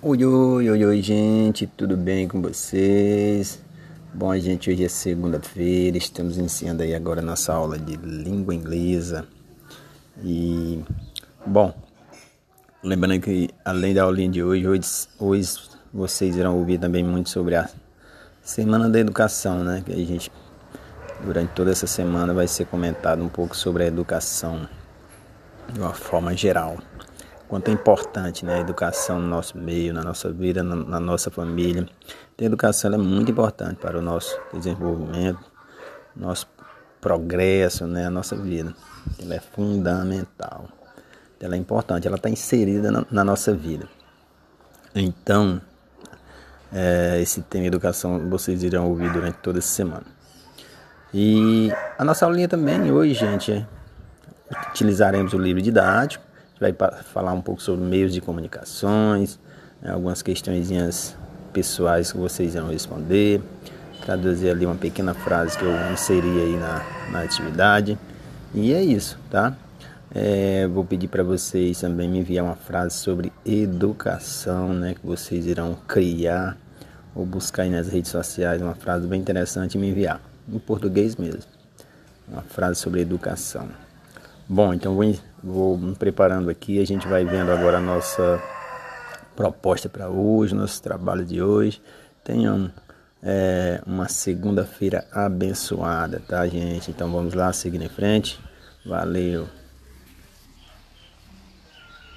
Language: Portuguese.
Oi, oi, oi, oi, gente, tudo bem com vocês? Bom, gente, hoje é segunda-feira, estamos iniciando aí agora nossa aula de língua inglesa. E, bom, lembrando que além da aulinha de hoje, hoje, hoje vocês irão ouvir também muito sobre a Semana da Educação, né? Que a gente, durante toda essa semana, vai ser comentado um pouco sobre a educação de uma forma geral quanto é importante né, a educação no nosso meio, na nossa vida, na, na nossa família. A educação é muito importante para o nosso desenvolvimento, nosso progresso, né, a nossa vida. Ela é fundamental. Ela é importante, ela está inserida na, na, nossa vida. Então, é, esse tema educação vocês irão ouvir durante toda essa semana. E a nossa aulinha também hoje, gente, é, utilizaremos o livro didático vai falar um pouco sobre meios de comunicações, né, algumas questões pessoais que vocês vão responder, traduzir ali uma pequena frase que eu inseri aí na, na atividade. E é isso, tá? É, vou pedir para vocês também me enviar uma frase sobre educação, né, que vocês irão criar ou buscar aí nas redes sociais uma frase bem interessante e me enviar, em português mesmo. Uma frase sobre educação. Bom, então vou, vou me preparando aqui. A gente vai vendo agora a nossa proposta para hoje, nosso trabalho de hoje. Tenham é, uma segunda-feira abençoada, tá, gente? Então vamos lá, seguindo em frente. Valeu!